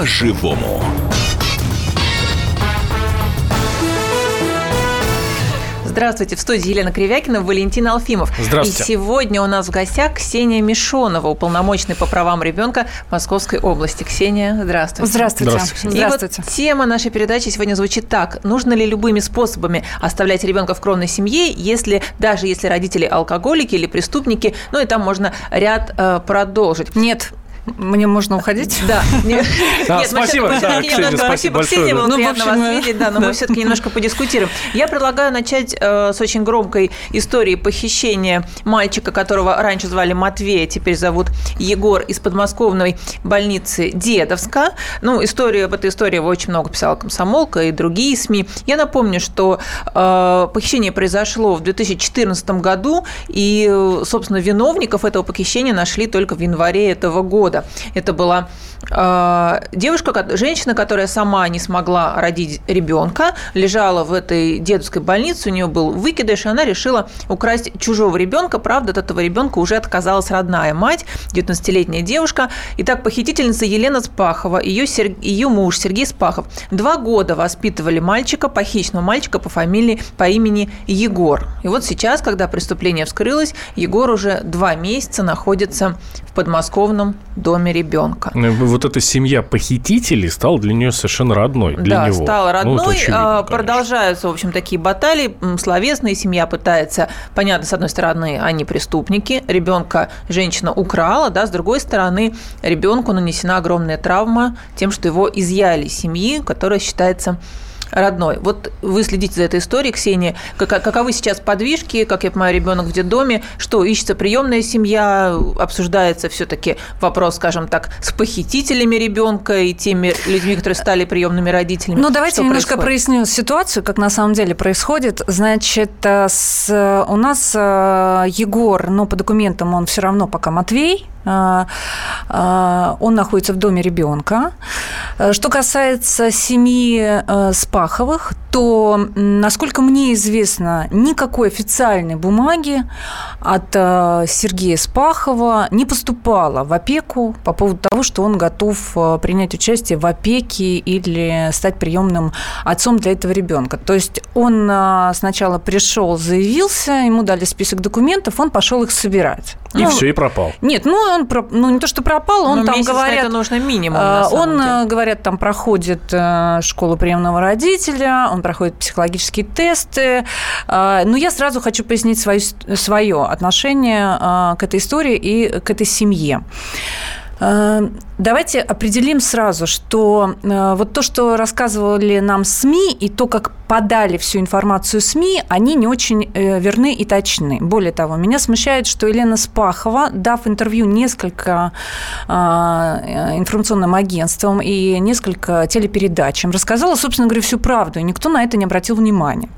по-живому. Здравствуйте, в студии Елена Кривякина, Валентин Алфимов. Здравствуйте. И сегодня у нас в гостях Ксения Мишонова, уполномоченный по правам ребенка Московской области. Ксения, здравствуйте. Здравствуйте. Здравствуйте. И Здравствуйте. вот тема нашей передачи сегодня звучит так. Нужно ли любыми способами оставлять ребенка в кровной семье, если даже если родители алкоголики или преступники, ну и там можно ряд э, продолжить. Нет, мне можно уходить? Да. Нет, Да, мы спасибо, Ксения, спасибо большое, Ну, приятно вас э, видеть, да, но мы все-таки немножко подискутируем. Я предлагаю начать э, с очень громкой истории похищения мальчика, которого раньше звали Матвей, теперь зовут Егор из подмосковной больницы Дедовска. Ну, историю об этой истории очень много писала «Комсомолка» и другие СМИ. Я напомню, что э, похищение произошло в 2014 году, и, собственно, виновников этого похищения нашли только в январе этого года. Это была э, девушка, женщина, которая сама не смогла родить ребенка, лежала в этой дедовской больнице, у нее был выкидыш, и она решила украсть чужого ребенка. Правда, от этого ребенка уже отказалась родная мать, 19-летняя девушка. Итак, похитительница Елена Спахова, ее, Сер- ее муж Сергей Спахов два года воспитывали мальчика, похищенного мальчика по фамилии, по имени Егор. И вот сейчас, когда преступление вскрылось, Егор уже два месяца находится в подмосковном доме ребенка. Ну, Вот эта семья похитителей стала для нее совершенно родной. Для да, него. стала Ну, родной. очевидно, А. Продолжаются, в общем, такие баталии словесные. Семья пытается, понятно, с одной стороны, они преступники, ребенка женщина украла, да, с другой стороны, ребенку нанесена огромная травма тем, что его изъяли из семьи, которая считается родной. Вот вы следите за этой историей, Ксения. Как- Каковы сейчас подвижки? Как я понимаю, ребенок в детдоме? Что, ищется приемная семья? Обсуждается все-таки вопрос, скажем так, с похитителями ребенка и теми людьми, которые стали приемными родителями? Ну, давайте Что немножко происходит? проясню ситуацию, как на самом деле происходит. Значит, э, с, у нас э, Егор, но по документам он все равно пока Матвей, он находится в доме ребенка. Э, Что касается семьи э, Спаховых, то, насколько мне известно, никакой официальной бумаги от э, Сергея Спахова не поступало в опеку по поводу того, что он готов э, принять участие в опеке или стать приемным отцом для этого ребенка. То есть он э, сначала пришел, заявился, ему дали список документов, он пошел их собирать. И Ну, все, и пропал. Нет, ну он ну не то, что пропал, он Ну, там говорят. это нужно минимум, на самом Он, деле. говорят, там проходит школу приемного родителя, он проходит психологические тесты. Э, Но я сразу хочу пояснить свое, свое отношение э, к этой истории и к этой семье. Э, Давайте определим сразу, что э, вот то, что рассказывали нам СМИ, и то, как подали всю информацию СМИ, они не очень э, верны и точны. Более того, меня смущает, что Елена Спахова, дав интервью несколько э, информационным агентствам и несколько телепередачам, рассказала, собственно говоря, всю правду, и никто на это не обратил внимания.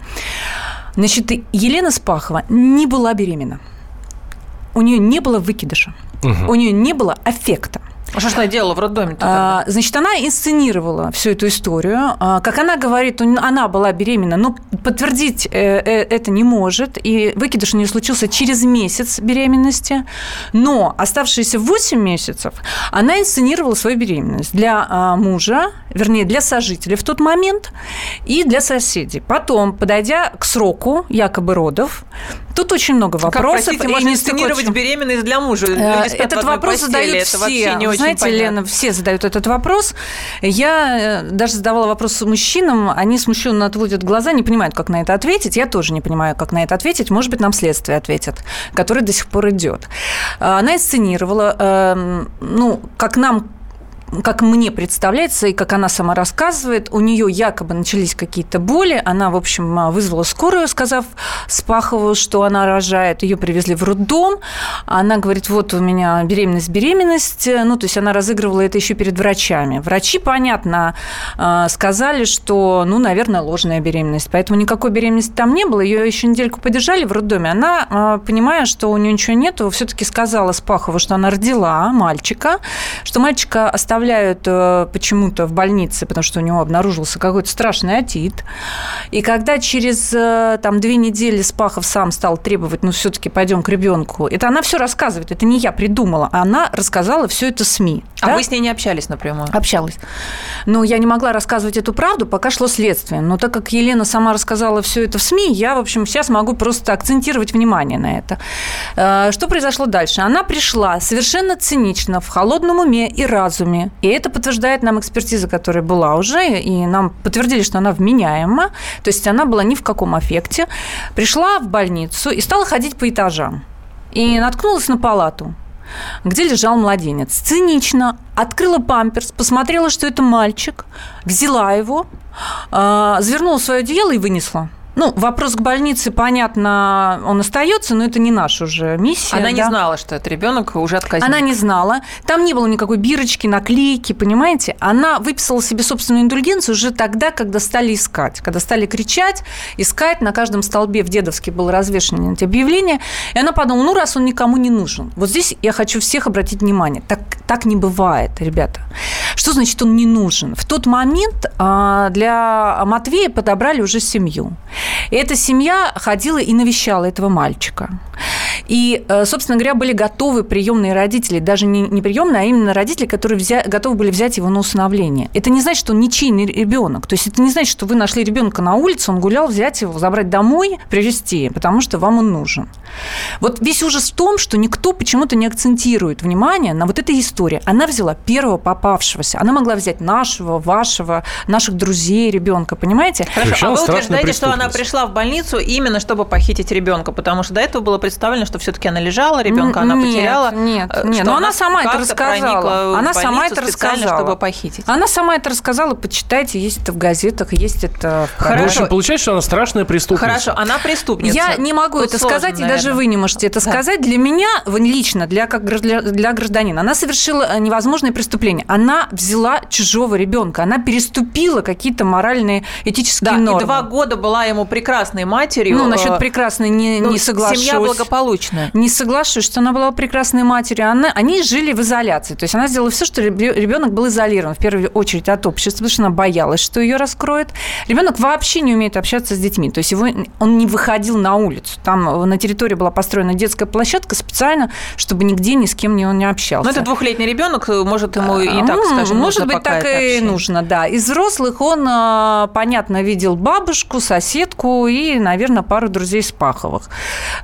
Значит, Елена Спахова не была беременна. У нее не было выкидыша. Мгм. У нее не было аффекта. А что ж она делала в роддоме А, Значит, она инсценировала всю эту историю. А, Как она говорит, она была беременна, но подтвердить э, э, это не может. И выкидыш у нее случился через месяц беременности. Но оставшиеся 8 месяцев она инсценировала свою беременность для а, мужа, вернее, для сожителя в тот момент и для соседей. Потом, подойдя к сроку якобы родов, тут очень много Как, вопросов. простите, и можно инсценировать беременность для мужа? Э, Люди в Этот вопрос постели, задают это все. не очень Знаете, понятно. Лена, все задают этот вопрос. Я э, даже задавала вопрос мужчинам, они смущенно отводят глаза, не понимают, как на это ответить. Я тоже не понимаю, как на это ответить. Может быть, нам следствие ответит, которое до сих пор идет. А, Она инсценировала, эм, ну, как нам как мне представляется, и как она сама рассказывает, у нее якобы начались какие-то боли. Она, в общем, вызвала скорую, сказав Спахову, что она рожает. Ее привезли в роддом. Она говорит, вот у меня беременность, беременность. Ну, то есть она разыгрывала это еще перед врачами. Врачи, понятно, э, сказали, что, ну, наверное, ложная беременность. Поэтому никакой беременности там не было. Ее еще недельку подержали в роддоме. Она, э, понимая, что у нее ничего нет, все-таки сказала Спахову, что она родила мальчика, что мальчика оставляет оставляют э, почему-то в больнице, потому что у него обнаружился какой-то страшный отит. И когда через э, там две недели Спахов сам стал требовать, ну все-таки пойдем к ребенку, это она все рассказывает, это не я придумала, она рассказала все это СМИ. А да? вы с ней не общались напрямую? Общалась. Но я не могла рассказывать эту правду, пока шло следствие. Но так как Елена сама рассказала все это в СМИ, я, в общем, сейчас могу просто акцентировать внимание на это. Э, что произошло дальше? Она пришла совершенно цинично, в холодном уме и разуме. И это подтверждает нам экспертиза, которая была уже, и нам подтвердили, что она вменяема. То есть она была ни в каком аффекте. Пришла в больницу и стала ходить по этажам. И наткнулась на палату где лежал младенец. Цинично открыла памперс, посмотрела, что это мальчик, взяла его, э, завернула свое одеяло и вынесла. Ну, вопрос к больнице, понятно, он остается, но это не наша уже миссия. Она да? не знала, что это ребенок уже отказник. Она не знала. Там не было никакой бирочки, наклейки, понимаете? Она выписала себе собственную индульгенцию уже тогда, когда стали искать. Когда стали кричать, искать. На каждом столбе в Дедовске было развешено эти объявления. И она подумала, ну, раз он никому не нужен. Вот здесь я хочу всех обратить внимание. Так, так не бывает, ребята. Что значит он не нужен? В тот момент а, для Матвея подобрали уже семью. И эта семья ходила и навещала этого мальчика. И, э, собственно говоря, были готовы приемные родители, даже не, не приемные, а именно родители, которые взя, готовы были взять его на усыновление. Это не значит, что он ничейный ребенок. То есть это не значит, что вы нашли ребенка на улице, он гулял, взять его, забрать домой, привезти, потому что вам он нужен. Вот весь ужас в том, что никто почему-то не акцентирует внимание на вот этой истории. Она взяла первого попавшегося. Она могла взять нашего, вашего, наших друзей ребенка, понимаете? Хорошо, а вы утверждаете, что она пришла в больницу именно чтобы похитить ребенка, потому что до этого было представлено, что все-таки она лежала, ребенка она нет, потеряла. Нет, э, нет, но она сама это рассказала. Она сама это рассказала. чтобы похитить. Она сама это рассказала, почитайте, есть это в газетах, есть это в Хорошо. В общем, получается, что она страшная преступница. Хорошо, она преступница. Я не могу Тут это сложно, сказать, наверное. и даже вы не можете это да. сказать. Для меня, лично, для, как для, для гражданина, она совершила э, невозможное преступление. Она взяла чужого ребенка, она переступила какие-то моральные, этические да, нормы. И два года была ему прекрасной матерью. Ну, насчет э, прекрасной не, ну, не соглашусь. Семья благополучная. Не соглашусь, что она была прекрасной матерью. Она, они жили в изоляции. То есть она сделала все, что ребенок был изолирован, в первую очередь от общества, потому что она боялась, что ее раскроет. Ребенок вообще не умеет общаться с детьми. То есть его, он не выходил на улицу. Там на территории была построена детская площадка специально, чтобы нигде ни с кем не, он не общался. Но это двухлетний ребенок, может, ему и так, скажем, Может быть, так и нужно, да. Из взрослых он, понятно, видел бабушку, соседку и, наверное, пару друзей Спаховых.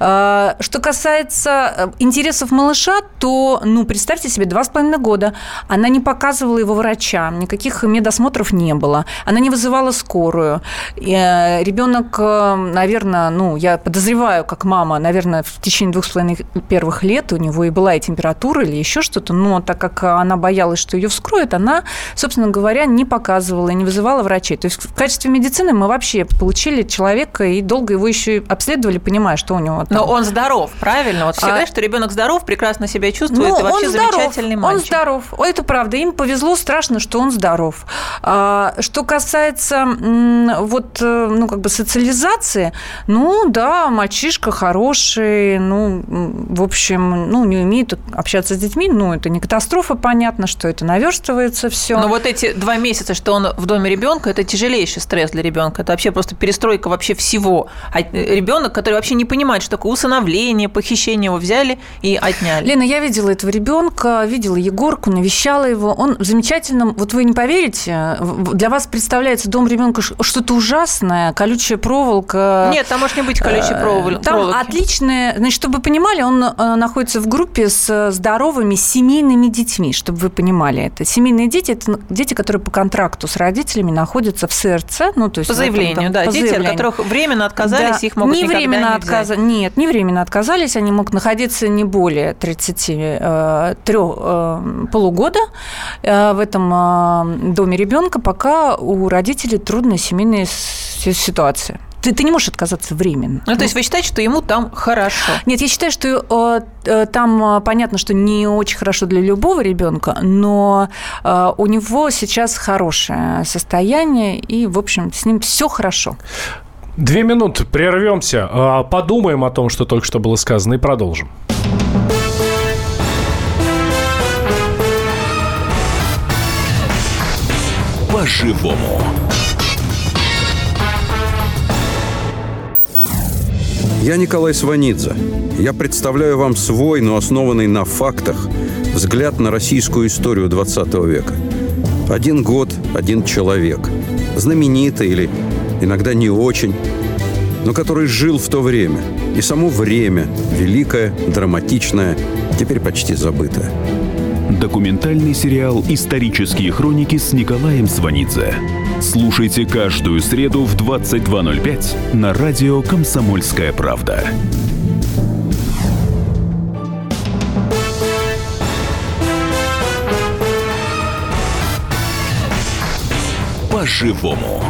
А, что касается э, интересов малыша, то, ну, представьте себе, два с половиной года она не показывала его врачам, никаких медосмотров не было, она не вызывала скорую. Э, Ребенок, э, наверное, ну, я подозреваю, как мама, наверное, в течение двух с половиной первых лет у него и была и температура или еще что-то, но так как она боялась, что ее вскроют, она, собственно говоря, не показывала и не вызывала врачей. То есть в качестве медицины мы вообще получили человека и долго его еще обследовали, понимая, что у него там. Но он здоров, правильно? Вот всегда, а... что ребенок здоров, прекрасно себя чувствует, ну, и вообще он здоров, замечательный мальчик. Он здоров. Это правда. Им повезло страшно, что он здоров. А, что касается вот, э, ну, как бы социализации, ну, да, мальчишка хороший, ну, в общем, ну, не умеет общаться с детьми, ну, это не катастрофа, понятно, что это наверстывается все. Но вот эти два месяца, что он в доме ребенка, это тяжелейший стресс для ребенка. Это вообще просто перестройка вообще всего. А ребенок, который вообще не понимает, что такое усыновление, похищение, его взяли и отняли. Лена, я видела этого ребенка, видела Егорку, навещала его. Он в замечательном, вот вы не поверите, для вас представляется дом ребенка что-то ужасное, колючая проволока. Нет, там может не быть колючей э, проволоки. Там отличное, значит, чтобы вы понимали, он э, находится в группе с здоровыми семейными детьми, чтобы вы понимали это. Семейные дети – это дети, которые по контракту с родителями находятся в СРЦ, ну, то есть... По заявлению, этом, да. По дети, заявлению. От которых временно отказались, да. их могут не временно не отказ... Нет, не временно отказались, они могут находиться не более 33 э, э, полугода э, в этом доме ребенка, пока у родителей трудная семейная ситуация ты, ты не можешь отказаться временно. Ну, то есть вы считаете, что ему там хорошо? Нет, я считаю, что э, там понятно, что не очень хорошо для любого ребенка, но э, у него сейчас хорошее состояние, и, в общем, с ним все хорошо. Две минуты, прервемся, э, подумаем о том, что только что было сказано, и продолжим. по-живому. Я Николай Сванидзе. Я представляю вам свой, но основанный на фактах, взгляд на российскую историю 20 века. Один год, один человек. Знаменитый или иногда не очень, но который жил в то время. И само время, великое, драматичное, теперь почти забытое. Документальный сериал «Исторические хроники» с Николаем Сванидзе. Слушайте каждую среду в 22.05 на радио «Комсомольская правда». По-живому.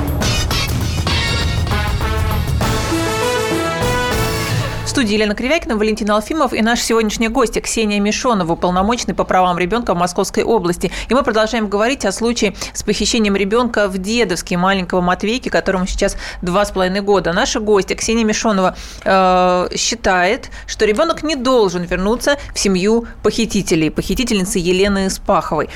Студии Елена Кривякина, Валентин Алфимов и наш сегодняшний гость Ксения Мишонова, уполномоченный по правам ребенка в Московской области. И мы продолжаем говорить о случае с похищением ребенка в Дедовске маленького Матвейки, которому сейчас два с половиной года. Наша гостья Ксения Мишонова э, считает, что ребенок не должен вернуться в семью похитителей, похитительницы Елены Спаховой.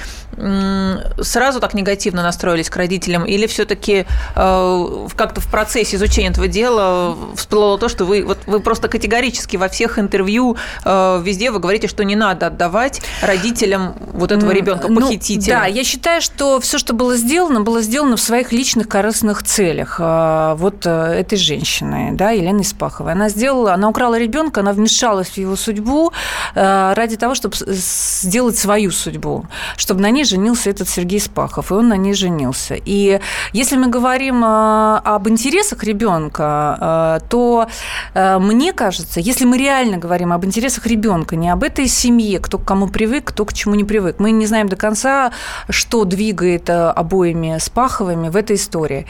Сразу так негативно настроились к родителям или все-таки э, как-то в процессе изучения этого дела всплыло то, что вы, вот, вы просто категорически категорически во всех интервью э, везде вы говорите, что не надо отдавать родителям вот этого ребенка похитителя. Ну, да, я считаю, что все, что было сделано, было сделано в своих личных корыстных целях. А, вот э, этой женщины, да, Елены Испаховой. Она сделала, она украла ребенка, она вмешалась в его судьбу э, ради того, чтобы сделать свою судьбу, чтобы на ней женился этот Сергей Спахов, и он на ней женился. И если мы говорим об интересах ребенка, то мне кажется, кажется, если мы реально говорим об интересах ребенка, не об этой семье, кто к кому привык, кто к чему не привык, мы не знаем до конца, что двигает э, обоими Спаховыми в этой истории.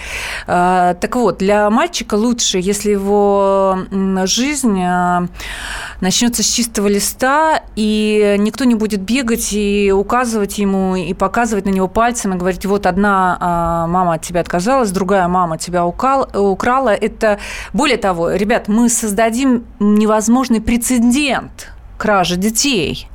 А, так вот, для мальчика лучше, если его жизнь э, начнется с чистого листа, и никто не будет бегать и указывать ему, и показывать на него пальцем, и говорить, вот одна мама от тебя отказалась, другая мама тебя украла. Это, более того, ребят, мы создадим невозможный прецедент кражи детей.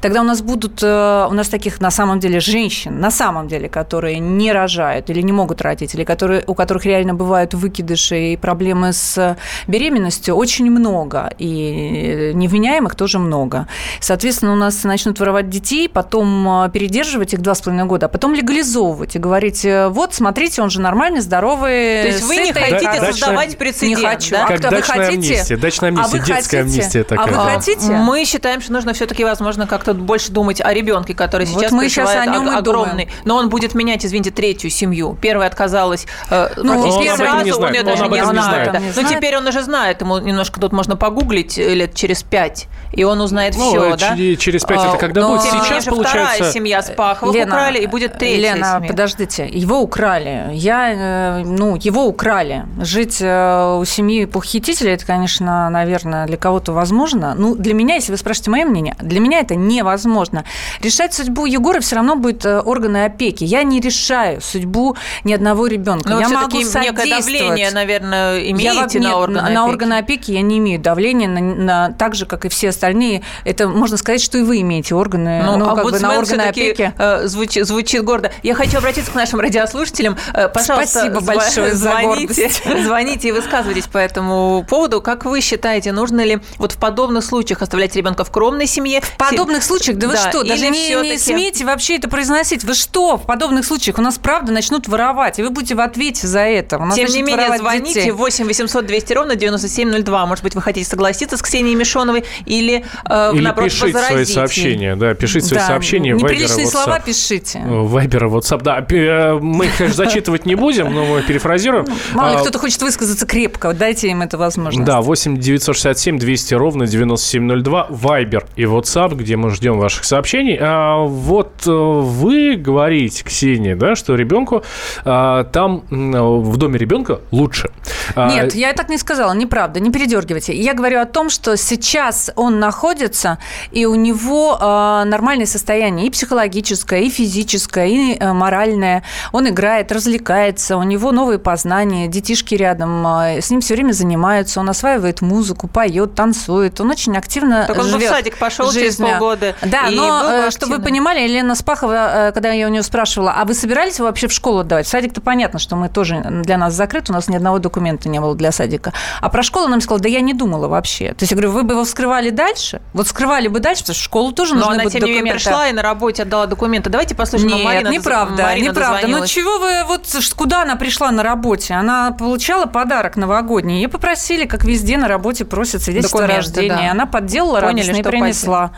Тогда у нас будут, э, у нас таких на самом деле женщин, на самом деле, которые не рожают или не могут родить, или которые, у которых реально бывают выкидыши и проблемы с беременностью, очень много. И невменяемых тоже много. Соответственно, у нас начнут воровать детей, потом э, передерживать их два с половиной года, а потом легализовывать и говорить, э, вот, смотрите, он же нормальный, здоровый. То есть вы не хотите да, создавать прецедент, Не хочу. Да? Как а, дачная вы хотите? амнистия, дачная амнистия, а детская хотите? амнистия такая. А вы хотите? Мы считаем, что нужно все-таки, возможно, как-то больше думать о ребенке, который сейчас вот мы сейчас о нем огромный. Но он будет менять, извините, третью семью. Первая отказалась э, ну, практически сразу, он, он даже не знает. Да. Но теперь он уже знает, ему немножко тут можно погуглить э, лет через пять, и он узнает ну, все, да? Через пять это когда будет? Сейчас, получается... вторая семья Спахова украли, и будет третья Лена, семья. подождите, его украли. Я, э, ну, его украли. Жить у семьи похитителя, это, конечно, наверное, для кого-то возможно. Ну, для меня, если вы спрашиваете мое мнение, для меня это невозможно. Решать судьбу Егора все равно будет э, органы опеки. Я не решаю судьбу ни одного ребенка. Но я могу некое давление, наверное, имеете я, на органы на, опеки? На органы опеки я не имею давления, на, на, так же, как и все остальные. Это можно сказать, что и вы имеете органы, ну, ну как бы на органы опеки. Э, звучит, звучит гордо. Я хочу обратиться к нашим радиослушателям. Э, пожалуйста, Спасибо большое звоните, звоните и высказывайтесь по этому поводу. Как вы считаете, нужно ли вот в подобных случаях оставлять ребенка в кровной семье. В подобных случаях, да вы да, что, даже не, не смейте вообще это произносить. Вы что, в подобных случаях у нас правда начнут воровать, и вы будете в ответе за это. У нас Тем не менее, звоните детей. 8 800 200 ровно 9702. Может быть, вы хотите согласиться с Ксенией Мишоновой или, э, или наоборот, пишите свои сообщения. Да, пишите свои да, сообщения. Неприличные слова пишите. Вайбера, WhatsApp. Да, э, мы их, конечно, зачитывать не будем, но мы перефразируем. Ну, мало ли а, кто-то хочет высказаться крепко. Дайте им эту возможность. Да, 8 967 200 ровно 9702. Вайбер и WhatsApp, где мы ждем ваших сообщений. А вот э, вы говорите, Ксения, да, что ребенку а, там в доме ребенка лучше. А, Нет, я так не сказала, неправда, не передергивайте. Я говорю о том, что сейчас он находится, и у него а, нормальное состояние и психологическое, и физическое, и э, моральное. Он играет, развлекается, у него новые познания, детишки рядом, с ним все время занимаются, он осваивает музыку, поет, танцует, он очень активно так он бы в живет садик пошел через жизнью. Полгода. Да, и но э, чтобы вы понимали, Елена Спахова, э, когда я у нее спрашивала, а вы собирались вообще в школу отдавать? Садик-то понятно, что мы тоже для нас закрыт, у нас ни одного документа не было для садика. А про школу она мне сказала, да я не думала вообще. То есть я говорю, вы бы его вскрывали дальше? Вот скрывали бы дальше, потому что в школу тоже Но нужны она, тем не менее, пришла и на работе отдала документы. Давайте послушаем. Нет, Марина неправда, Марина неправда. Ну чего вы, вот куда она пришла на работе? Она получала подарок новогодний. Ее попросили, как везде на работе просят свидетельство о рождении. да. Она подделала Поняли, радостно и принесла.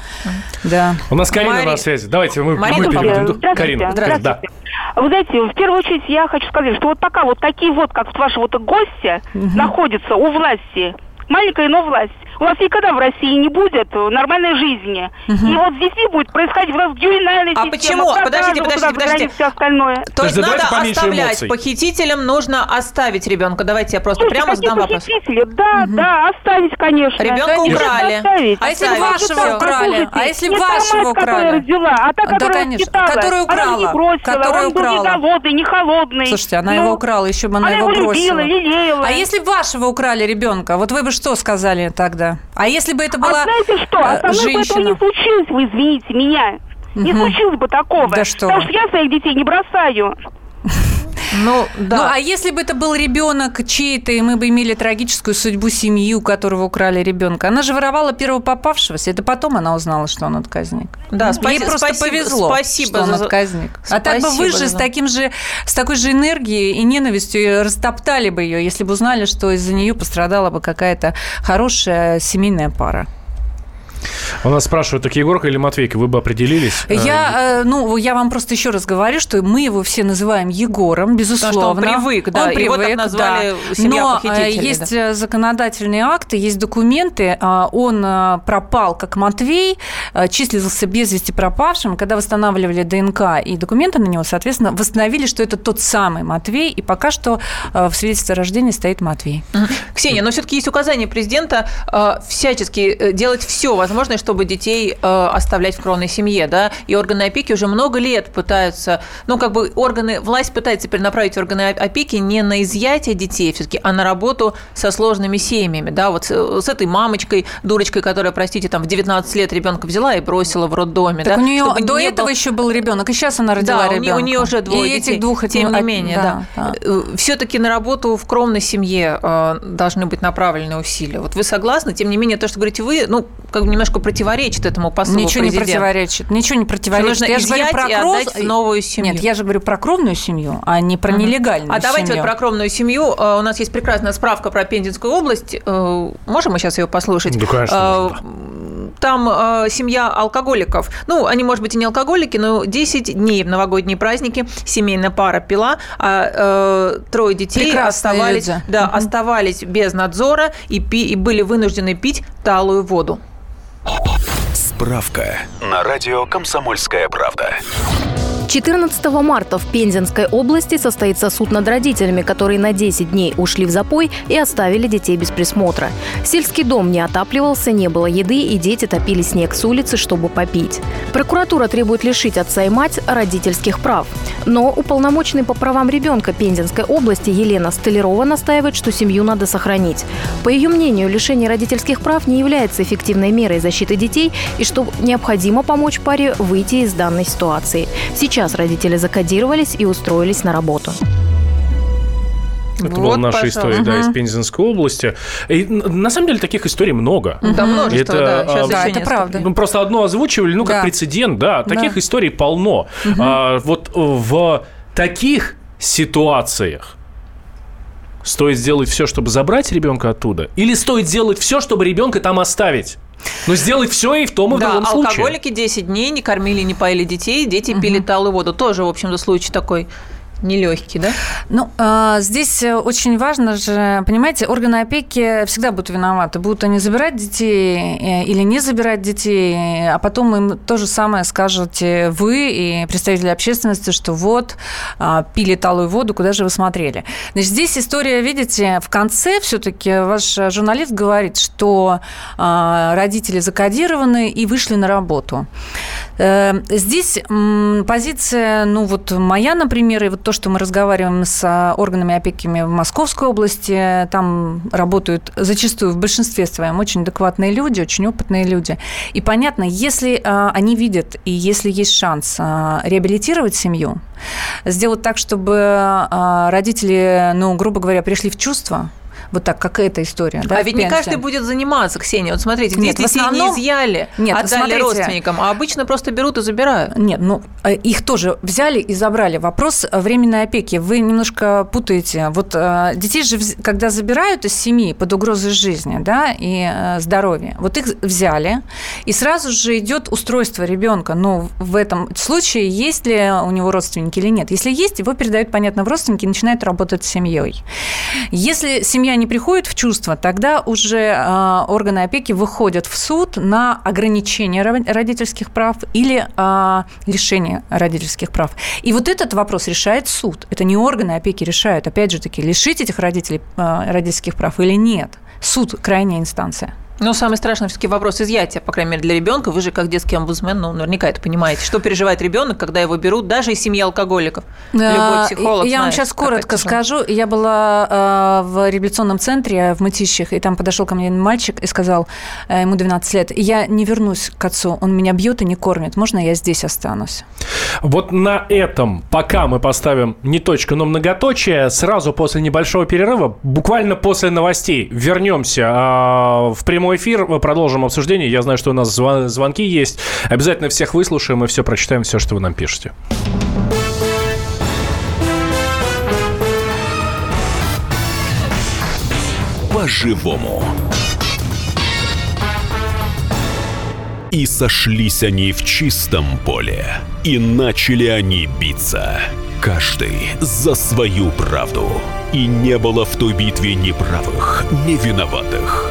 Да. У нас Карина Мари- на связи. Давайте мы, Марина, мы переведем. Здравствуйте. Карина, Здравствуйте. да. Вы знаете, в первую очередь я хочу сказать, что вот пока вот такие вот, как вот ваши вот гости, находятся у власти, маленькая, но власть, у нас никогда в России не будет э, нормальной жизни. И вот здесь не будет происходить у нас ювенальная А система, почему? продажа, Подождите, подождите, подождите. все остальное. То есть Подожди, давайте надо оставлять. эмоций. Похитителям нужно оставить ребенка. Давайте я просто Слушайте, прямо задам вопрос. похитители? Да, да, оставить, конечно. Ребенка Конечно, украли. оставить. А если вашего украли? А если вашего украли? родила, а та, Да, которая конечно. воспитала. Которая Она его не украла. бросила, Которая он был украла. не голодный, не холодный. Слушайте, она Ну, его украла, еще бы она, она его бросила. любила, лелеяла. А если бы вашего украли ребенка, вот вы бы что сказали тогда? А если бы это была А знаете что? э, А со мной бы этого женщина? не случилось, вы извините меня. Не Мгм. случилось бы такого. Да что Потому вы. что я своих детей не бросаю. Ну, да. Ну, а если бы это был ребенок чей-то, и мы бы имели трагическую судьбу семьи, у которого украли ребенка? Она же воровала первого попавшегося, это потом она узнала, что он отказник. Да, Ей спаси- просто спасибо- повезло, спасибо что он за- отказник. А так бы Спасибо вы же за- с, таким же, с такой же энергией и ненавистью растоптали бы ее, если бы узнали, что из-за нее пострадала бы какая-то хорошая семейная пара. У нас спрашивают, так Егорка или Матвейка, вы бы определились? Я, э, ну, я вам просто еще раз говорю, что мы его все называем Егором, безусловно. что он привык, да, Он его так привык, назвали да. семья Но э, есть э, законодательные акты, есть документы. Он э, пропал как Матвей, э, числился без вести пропавшим. Когда восстанавливали ДНК и документы на него, соответственно, восстановили, что это тот самый Матвей, и пока что э, в свидетельстве о рождении стоит Матвей. Ксения, но все-таки есть указание президента э, всячески э, делать все возможное, чтобы детей э, оставлять в кровной семье, да, и органы опеки уже много лет пытаются, ну, как бы органы, власть пытается перенаправить органы опеки не на изъятие детей все-таки, а на работу со сложными семьями, да, вот с, с этой мамочкой, дурочкой, которая, простите, там в 19 лет ребенка взяла и бросила в роддоме, Так да, у нее чтобы до не этого был- еще был ребенок, и сейчас она родила да, ребенка. у нее уже двое и детей. этих двух Тем не менее, да. да. Все-таки на работу в кровной семье э, должны быть направлены усилия. Вот вы согласны? Тем не менее, то, что говорите вы, ну, как бы немножко противоречит этому посылу Ничего не президента. противоречит. Ничего не противоречит. нужно я же говорю про и кров- отдать в новую семью. Нет, я же говорю про кровную семью, а не про нелегальную А давайте семью. вот про кровную семью. Э, У нас есть прекрасная справка про Пензенскую область. Э, Можем мы сейчас ее послушать? Да, конечно, Э, Там э, семья алкоголиков. Ну, они, может быть, и не алкоголики, но 10 дней в новогодние праздники семейная пара пила, а э, трое детей Прекрасные оставались, люди. да, оставались без надзора и, пи- и были вынуждены пить талую воду. Справка на радио «Комсомольская правда». 14 марта в Пензенской области состоится суд над родителями, которые на 10 дней ушли в запой и оставили детей без присмотра. Сельский дом не отапливался, не было еды, и дети топили снег с улицы, чтобы попить. Прокуратура требует лишить отца и мать родительских прав. Но уполномоченный по правам ребенка Пензенской области Елена Столярова настаивает, что семью надо сохранить. По ее мнению, лишение родительских прав не является эффективной мерой защиты детей и что необходимо помочь паре выйти из данной ситуации. Сейчас родители закодировались и устроились на работу. Это Вот, была наша пожалуйста. история, да, из Пензенской области. И, на самом деле таких историй много. Да, множество, Это, да. Сейчас а, Да, еще это правда. Ну, просто одно озвучивали, ну, как Да. прецедент, да. Таких Да. историй полно. А, вот в таких ситуациях стоит сделать все, чтобы забрать ребенка оттуда? Или стоит сделать все, чтобы ребенка там оставить? Но сделать все и в том, и в Да, другом случае. алкоголики 10 дней не кормили, не поили детей, дети пили талую воду. Тоже, в общем-то, случай такой нелегкий, да? Ну, а, здесь э, очень важно же, понимаете, органы опеки всегда будут виноваты. Будут они забирать детей э, или не забирать детей, а потом им то же самое скажете вы и представители общественности, что вот, а, пили талую воду, куда же вы смотрели. Значит, здесь история, видите, в конце все-таки ваш журналист говорит, что а, родители закодированы и вышли на работу. Э, здесь позиция, ну вот моя, например, и вот то, что мы разговариваем с органами опеки в Московской области, там работают зачастую в большинстве своем очень адекватные люди, очень опытные люди. И понятно, если э, они видят и если есть шанс э, реабилитировать семью, сделать так, чтобы родители, ну, грубо говоря, пришли в чувство, вот так, как эта история. Да, а ведь не каждый будет заниматься, Ксения. Вот смотрите, нет, детей основном... не изъяли, нет, отдали смотрите... родственникам, а обычно просто берут и забирают. Нет, ну, э, их тоже взяли и забрали. Вопрос временной опеки. Вы немножко путаете. Вот э, детей же, когда забирают из семьи под угрозой жизни да, и э, здоровья, вот их взяли, и сразу же идет устройство ребенка. Ну, в этом случае, есть ли у него родственники или нет. Если есть, его передают, понятно, в родственники и начинают работать с семьей. Если семья не приходит в чувство, тогда уже э, органы опеки выходят в суд на ограничение родительских прав или э, лишение родительских прав. И вот этот вопрос решает суд. Это не органы опеки решают, опять же таки, лишить этих родителей э, родительских прав или нет. Суд – крайняя инстанция. Ну, самый страшный все-таки вопрос изъятия, по крайней мере, для ребенка. Вы же, как детский омбудсмен, ну, наверняка это понимаете. Что переживает ребенок, когда его берут, даже из семьи алкоголиков? Любой психолог Я знает, вам сейчас коротко скажу. Я была э, в реабилитационном центре в Мытищах, и там подошел ко мне мальчик и сказал, э, ему 12 лет, я не вернусь к отцу, он меня бьет и не кормит, можно я здесь останусь? Вот на этом, пока мы поставим не точку, но многоточие, сразу после небольшого перерыва, буквально после новостей, вернемся э, в прямой прямой эфир. Мы продолжим обсуждение. Я знаю, что у нас звон- звонки есть. Обязательно всех выслушаем и все прочитаем, все, что вы нам пишете. По-живому. И сошлись они в чистом поле, и начали они биться, каждый за свою правду. И не было в той битве ни правых, ни виноватых.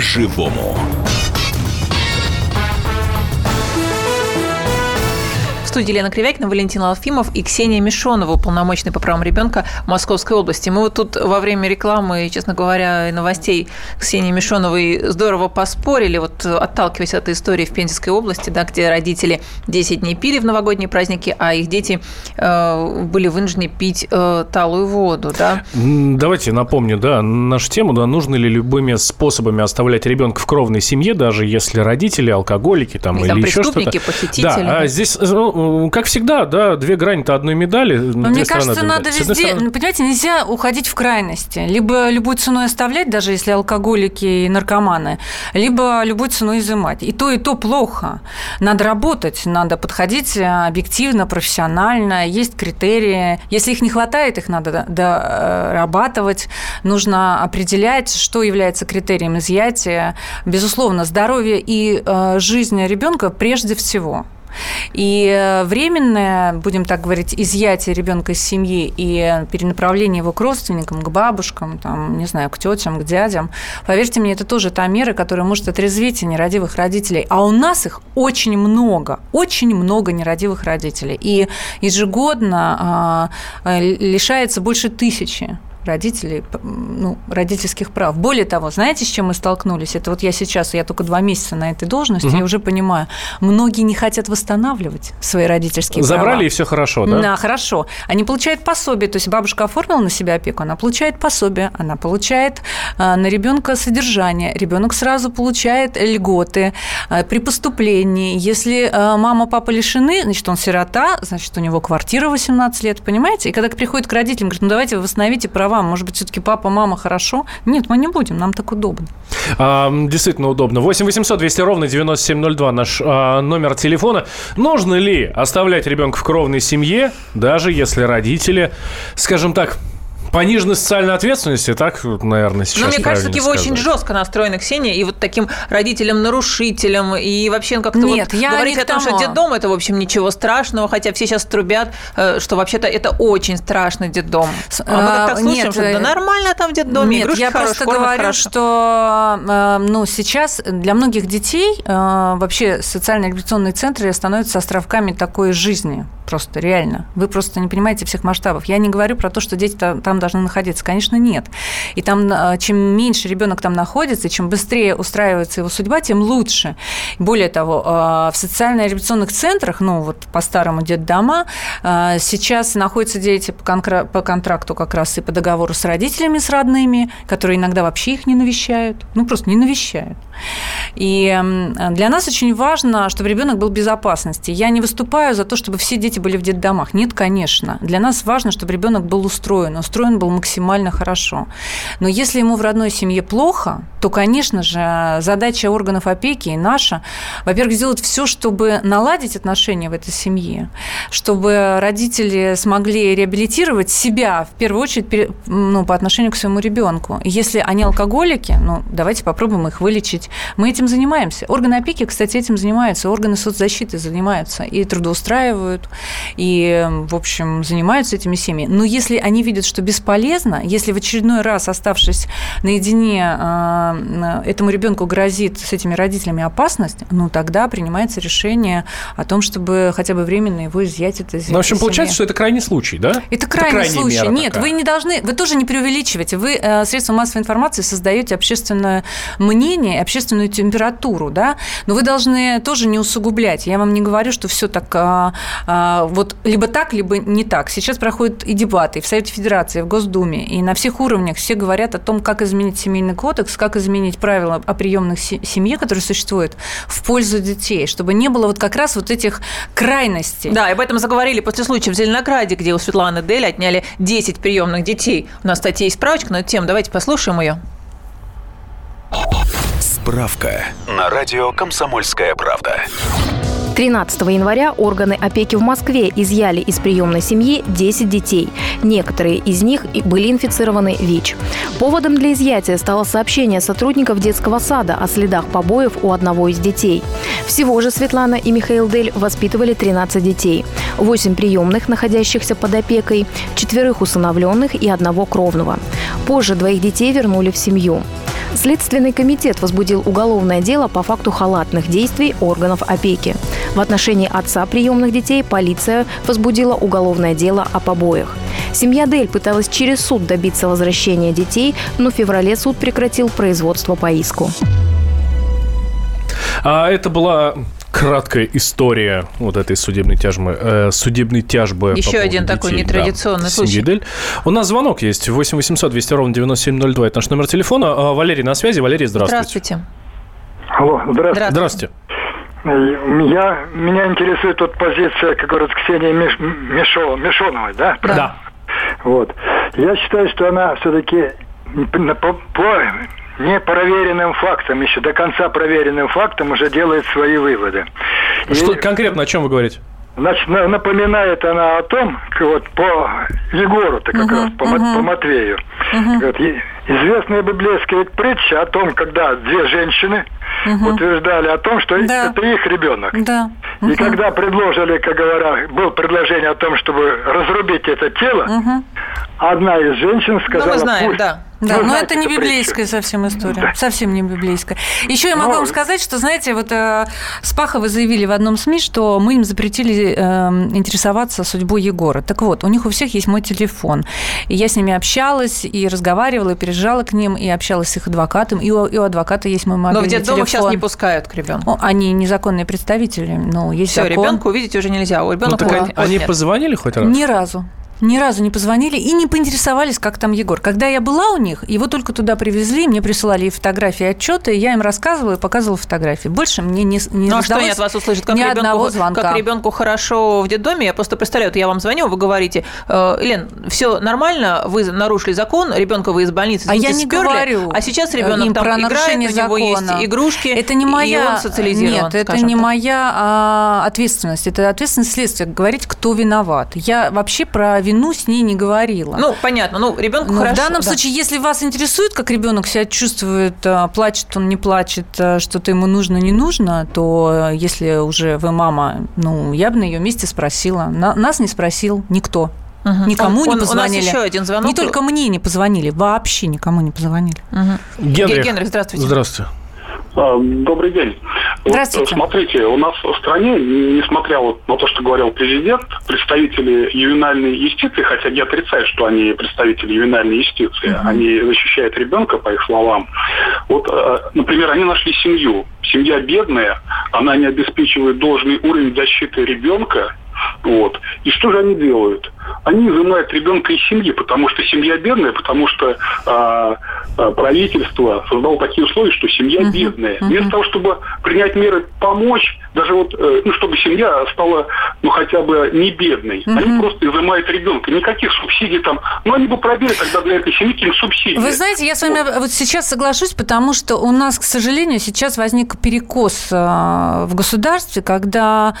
По-живому. Студии Елена Кривякина, Валентин Алфимов и Ксения Мишонова, уполномоченный по правам ребенка Московской области. Мы вот тут во время рекламы, честно говоря, и новостей Ксении Мишоновой здорово поспорили, вот отталкиваясь от истории в Пензенской области, да, где родители 10 дней пили в новогодние праздники, а их дети э, были вынуждены пить э, талую воду. Да? Давайте напомню, да, нашу тему, да, нужно ли любыми способами оставлять ребенка в кровной семье, даже если родители алкоголики там, или, или там еще что-то. похитители. Да, а здесь ну, как всегда, да, две грани-то одной медали. Но мне кажется, надо везде, стороны... понимаете, нельзя уходить в крайности. Либо любой ценой оставлять, даже если алкоголики и наркоманы, либо любой ценой изымать. И то, и то плохо. Надо работать, надо подходить объективно, профессионально, есть критерии. Если их не хватает, их надо дорабатывать, нужно определять, что является критерием изъятия. Безусловно, здоровье и э, жизнь ребенка прежде всего. И э, временное, будем так говорить, изъятие ребенка из семьи и перенаправление его к родственникам, к бабушкам, там, не знаю, к тетям, к дядям, поверьте мне, это тоже та мера, которая может отрезвить нерадивых родителей. А у нас их очень много, очень много нерадивых родителей. И ежегодно а, э, лишается больше тысячи родителей, ну, родительских прав. Более того, знаете, с чем мы столкнулись? Это вот я сейчас, я только два месяца на этой должности, угу. я уже понимаю, многие не хотят восстанавливать свои родительские Забрали, права. Забрали, и все хорошо, да? Да, хорошо. Они получают пособие, то есть бабушка оформила на себя опеку, она получает пособие, она получает а, на ребенка содержание, ребенок сразу получает льготы а, при поступлении. Если а, мама, папа лишены, значит, он сирота, значит, у него квартира 18 лет, понимаете? И когда приходит к родителям, говорит, ну давайте вы восстановите права права. Может быть, все-таки папа, мама хорошо? Нет, мы не будем, нам так удобно. А, действительно удобно. 8 800 200 ровно 9702 наш а, номер телефона. Нужно ли оставлять ребенка в кровной семье, даже если родители, скажем так, Пониженной социальной ответственности, так, наверное, сейчас Ну, мне кажется, правильно вы очень сказать. жестко настроены, Ксения, и вот таким родителям-нарушителям, и вообще ну, как-то Нет, вот я говорить не о том, к что тому. детдом – это, в общем, ничего страшного, хотя все сейчас трубят, э, что вообще-то это очень страшный детдом. А мы как так а, слушаем, нет, что да э, нормально там в детдоме, Нет, игрушки я хорошие, просто говорю, хорошо. что э, ну, сейчас для многих детей э, вообще социально-реабилитационные центры становятся островками такой жизни. Просто реально. Вы просто не понимаете всех масштабов. Я не говорю про то, что дети та- там должны находиться. Конечно, нет. И там, э, чем меньше ребенок там находится, чем быстрее устраивается его судьба, тем лучше. Более того, э, в социально-реабилитационных центрах, ну вот по-старому детдома, э, сейчас находятся дети по, конкра- по контракту как раз и по договору с родителями, с родными, которые иногда вообще их не навещают. Ну, просто не навещают. И для нас очень важно, чтобы ребенок был в безопасности. Я не выступаю за то, чтобы все дети были в детдомах. Нет, конечно. Для нас важно, чтобы ребенок был устроен. Устроен был максимально хорошо. Но если ему в родной семье плохо, то, конечно же, задача органов опеки и наша, во-первых, сделать все, чтобы наладить отношения в этой семье, чтобы родители смогли реабилитировать себя в первую очередь ну, по отношению к своему ребенку. Если они алкоголики, ну, давайте попробуем их вылечить. Мы этим занимаемся. Органы опеки, кстати, этим занимаются, органы соцзащиты занимаются и трудоустраивают, и, в общем, занимаются этими семьями. Но если они видят, что бесполезно, если в очередной раз, оставшись наедине, э, этому ребенку грозит с этими родителями опасность, ну, тогда принимается решение о том, чтобы хотя бы временно его изъять из Ну, в общем, получается, что это крайний случай, да? Это крайний крайняя случай. Нет, такая. вы не должны, вы тоже не преувеличиваете. Вы э, средства массовой информации создаете общественное мнение, общественную температуру, да, но вы должны тоже не усугублять. Я вам не говорю, что все так а, а, вот либо так, либо не так. Сейчас проходят и дебаты и в Совете Федерации, и в Госдуме, и на всех уровнях все говорят о том, как изменить семейный кодекс, как изменить правила о приемных се- семье, которые существуют, в пользу детей, чтобы не было вот как раз вот этих крайностей. Да, и об этом заговорили после случая в Зеленограде, где у Светланы Дель отняли 10 приемных детей. У нас, кстати, есть справочка на эту тему. Давайте послушаем ее. Справка на радио «Комсомольская правда». 13 января органы опеки в Москве изъяли из приемной семьи 10 детей. Некоторые из них были инфицированы ВИЧ. Поводом для изъятия стало сообщение сотрудников детского сада о следах побоев у одного из детей. Всего же Светлана и Михаил Дель воспитывали 13 детей. 8 приемных, находящихся под опекой, четверых усыновленных и одного кровного. Позже двоих детей вернули в семью. Следственный комитет возбудил уголовное дело по факту халатных действий органов опеки. В отношении отца приемных детей полиция возбудила уголовное дело о побоях. Семья Дель пыталась через суд добиться возвращения детей, но в феврале суд прекратил производство по иску. А это была краткая история вот этой судебной тяжбы. э, судебной тяжбы по Еще один такой детей, нетрадиционный да, случай. Дель. У нас звонок есть. 8 800 200 ровно 9702. Это наш номер телефона. А, Валерий на связи. Валерий, здравствуйте. Здравствуйте. Алло, здравствуйте. Здравствуйте. Я, меня интересует тут позиция, как говорят, Ксении Миш, Мишо- Мишоновой, да? Да. Вот. Я считаю, что она все-таки по, по непроверенным фактам, еще до конца проверенным фактам уже делает свои выводы. И, Что конкретно о чем вы говорите? Значит, на- напоминает она о том, к- вот по Егору-то как раз, по, Мат- по Матвею. Вот, и- известная библейская ведь притча о том, когда две женщины утверждали о том, что Да. это их ребенок. Да. И когда предложили, как говорят, было предложение о том, чтобы разрубить это тело, одна из женщин Ну, сказала, мы знаем, пусть... да. Да, Вы но это не эту притчу? библейская совсем история. Да. Совсем не библейская. Еще я могу Ну, вам сказать, что, знаете, вот э, Спаховы заявили в одном СМИ, что мы им запретили э, интересоваться судьбой Егора. Так вот, у них у всех есть мой телефон. И я с ними общалась, и разговаривала, и переезжала к ним, и общалась с их адвокатом. И у, и у адвоката есть мой Но мобильный в детдом телефон. их сейчас не пускают к ребенку. Они незаконные представители, но есть Все, закон. ребенка увидеть уже нельзя. У Ну, ребенка так они, они нет. позвонили хоть раз? Ни разу. Ни разу не позвонили и не поинтересовались, как там Егор. Когда я была у них, его только туда привезли, мне присылали и фотографии, и отчеты, я им рассказывала и показывала фотографии. Больше мне не, не ну, а что они от вас услышат? Как ни ребенку, одного звонка. Как ребенку хорошо в детдоме? Я просто представляю, вот я вам звоню, вы говорите, э, Лен, все нормально, вы нарушили закон, ребенка вы из больницы а я не сперли, говорю а сейчас ребенок там про играет, у него закона. есть игрушки, это не моя, и он социализирован. Нет, это не так. моя а, ответственность, это ответственность следствия, говорить, кто виноват. Я вообще про вину с ней не говорила. Ну, понятно, ну, ребенку Но хорошо. в данном да. случае, если вас интересует, как ребенок себя чувствует, а, плачет он, не плачет, а, что-то ему нужно, не нужно, то если уже вы мама, ну, я бы на ее месте спросила. На, нас не спросил никто. Угу. Никому он, не он, позвонили. У нас еще один звонок. Не только мне не позвонили, вообще никому не позвонили. Угу. Генрих. Генрих, здравствуйте. Здравствуйте. Добрый день. Здравствуйте. Вот, смотрите, у нас в стране, несмотря вот на то, что говорил президент, представители ювенальной юстиции, хотя я отрицаю, что они представители ювенальной юстиции, uh-huh. они защищают ребенка, по их словам. Вот, например, они нашли семью. Семья бедная, она не обеспечивает должный уровень защиты ребенка, вот. И что же они делают? Они изымают ребенка из семьи, потому что семья бедная, потому что а, а, правительство создало такие условия, что семья uh-huh. бедная. Uh-huh. Вместо того, чтобы принять меры помочь, даже вот, э, ну, чтобы семья стала, ну, хотя бы не бедной, uh-huh. они просто изымают ребенка. Никаких субсидий там. Ну, они бы пробили тогда для этой семьи какие субсидии. Вы знаете, я с вами вот. вот сейчас соглашусь, потому что у нас, к сожалению, сейчас возник перекос в государстве, когда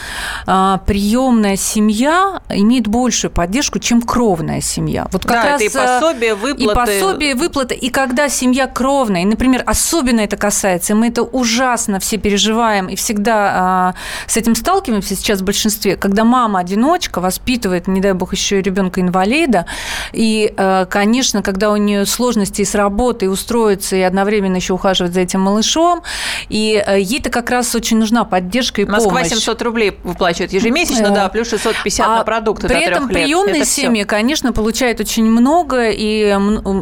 приемная семья имеет большую поддержку, чем кровная семья. Вот как да, раз это и пособие, выплаты. И пособие, выплаты. И когда семья кровная, и, например, особенно это касается, и мы это ужасно все переживаем, и всегда а, с этим сталкиваемся сейчас в большинстве, когда мама-одиночка воспитывает, не дай бог, еще и ребенка-инвалида, и, а, конечно, когда у нее сложности с работой, устроиться, и одновременно еще ухаживать за этим малышом, и а, ей-то как раз очень нужна поддержка и Москва помощь. Москва 700 рублей выплачивает ежемесячно, да, плюс 650 а на продукты При этом лет. Приемные семьи, все. конечно, получают очень много, и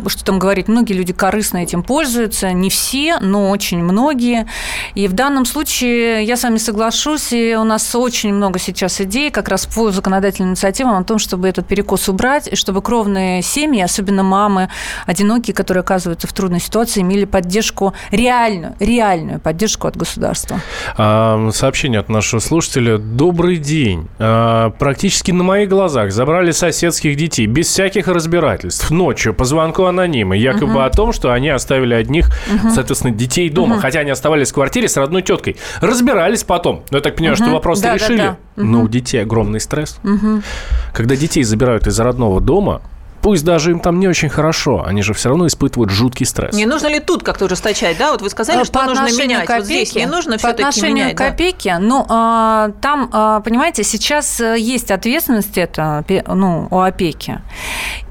что там говорить, многие люди корыстно этим пользуются, не все, но очень многие. И в данном случае я с вами соглашусь, и у нас очень много сейчас идей как раз по законодательным инициативам о том, чтобы этот перекос убрать, и чтобы кровные семьи, особенно мамы одинокие, которые оказываются в трудной ситуации, имели поддержку, реальную, реальную поддержку от государства. А, сообщение от нашего слушателя. Добрый день. А, практически на моих глазах забрали соседских детей без всяких разбирательств ночью по звонку анонима, якобы угу. о том, что они оставили одних, угу. соответственно, детей дома, угу. хотя они оставались в квартире с родной теткой. Разбирались потом. Но я так понимаю, угу. что вопрос да, решили. Да, да. Но у детей огромный стресс. Угу. Когда детей забирают из родного дома, пусть даже им там не очень хорошо, они же все равно испытывают жуткий стресс. Не нужно ли тут как-то ужесточать, да? Вот вы сказали, по что нужно менять. К опеке, вот здесь не нужно по все-таки отношению менять. к опеке, да? ну, а, там, а, понимаете, сейчас есть ответственность это, ну, у опеки.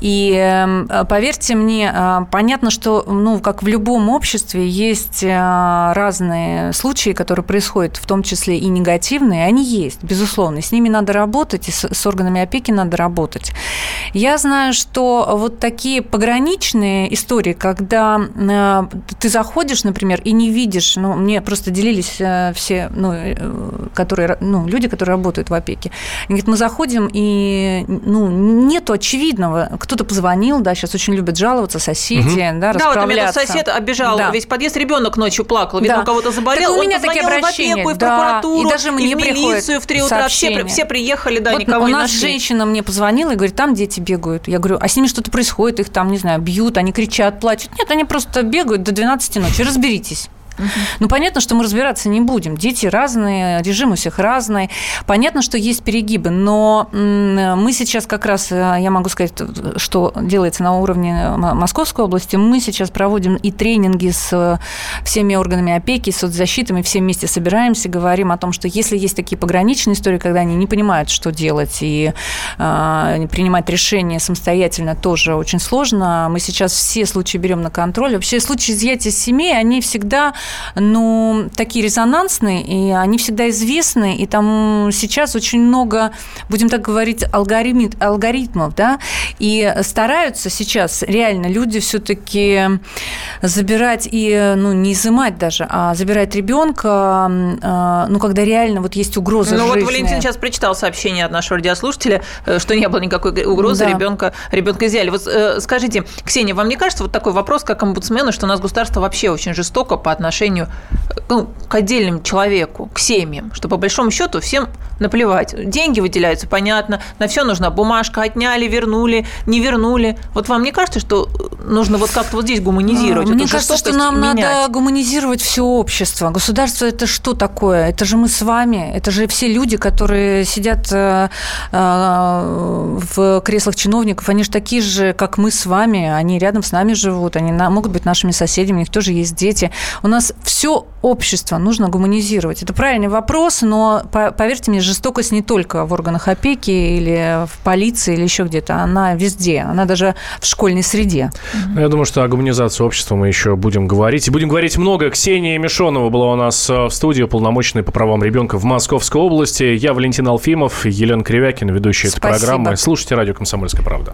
И эм, поверьте мне, а, понятно, что, ну, как в любом обществе, есть разные случаи, которые происходят, в том числе и негативные, они есть, безусловно. С ними надо работать, и с, с органами опеки надо работать. Я знаю, что вот такие пограничные истории, когда э, ты заходишь, например, и не видишь, ну, мне просто делились э, все, ну, э, которые, ну, люди, которые работают в опеке. Они говорят, мы заходим, и, ну, нету очевидного. Кто-то позвонил, да, сейчас очень любят жаловаться соседи, угу. да, Да, вот у меня сосед обижал да. весь подъезд, ребенок ночью плакал, видно, да. у кого-то заболел, так у меня он такие обращения, в опеку, и в прокуратуру, да, и даже мне и в милицию в 3 утра, все, все приехали, да, вот никого у не нас нашли. женщина мне позвонила и говорит, там дети бегают. Я говорю, а с ними что-то происходит, их там, не знаю, бьют, они кричат, плачут. Нет, они просто бегают до 12 ночи, разберитесь. Ну, понятно, что мы разбираться не будем. Дети разные, режим у всех разный. Понятно, что есть перегибы, но мы сейчас как раз, я могу сказать, что делается на уровне Московской области, мы сейчас проводим и тренинги с всеми органами опеки, соцзащиты, мы все вместе собираемся, говорим о том, что если есть такие пограничные истории, когда они не понимают, что делать, и э, принимать решения самостоятельно тоже очень сложно, мы сейчас все случаи берем на контроль. Вообще случаи изъятия семей, они всегда ну, такие резонансные, и они всегда известны, и там сейчас очень много, будем так говорить, алгоритм, алгоритмов, да, и стараются сейчас реально люди все-таки забирать и, ну, не изымать даже, а забирать ребенка, а, ну, когда реально вот есть угроза Ну, жизни. вот Валентин сейчас прочитал сообщение от нашего радиослушателя, э, что не было никакой угрозы, Да. ребенка, ребенка изъяли. Вот э, скажите, Ксения, вам не кажется вот такой вопрос, как омбудсмену, что у нас государство вообще очень жестоко по отношению э, ну, к отдельному человеку, к семьям, что по большому счету всем наплевать. Деньги выделяются, понятно, на все нужна бумажка, отняли, вернули, не вернули. Вот вам не кажется, что нужно вот как-то вот здесь гуманизировать? А, Мне кажется, что нам менять? надо гуманизировать все общество. Государство это что такое? Это же мы с вами, это же все люди, которые сидят э, э, в креслах чиновников, они же такие же, как мы с вами, они рядом с нами живут, они могут быть нашими соседями, у них тоже есть дети. У нас все общество нужно гуманизировать. Это правильный вопрос, но по- поверьте мне, жестокость не только в органах опеки или в полиции или еще где-то, она везде, она даже в школьной среде. Ну, Я думаю, что о гуманизации общества мы еще будем говорить. И будем говорить много. Ксения Мишонова была у нас э, в студии, полномоченной по правам ребенка в Московской области. Я Валентин Алфимов, Елена Кривякина, ведущая этой Спасибо. программы. Слушайте радио «Комсомольская правда».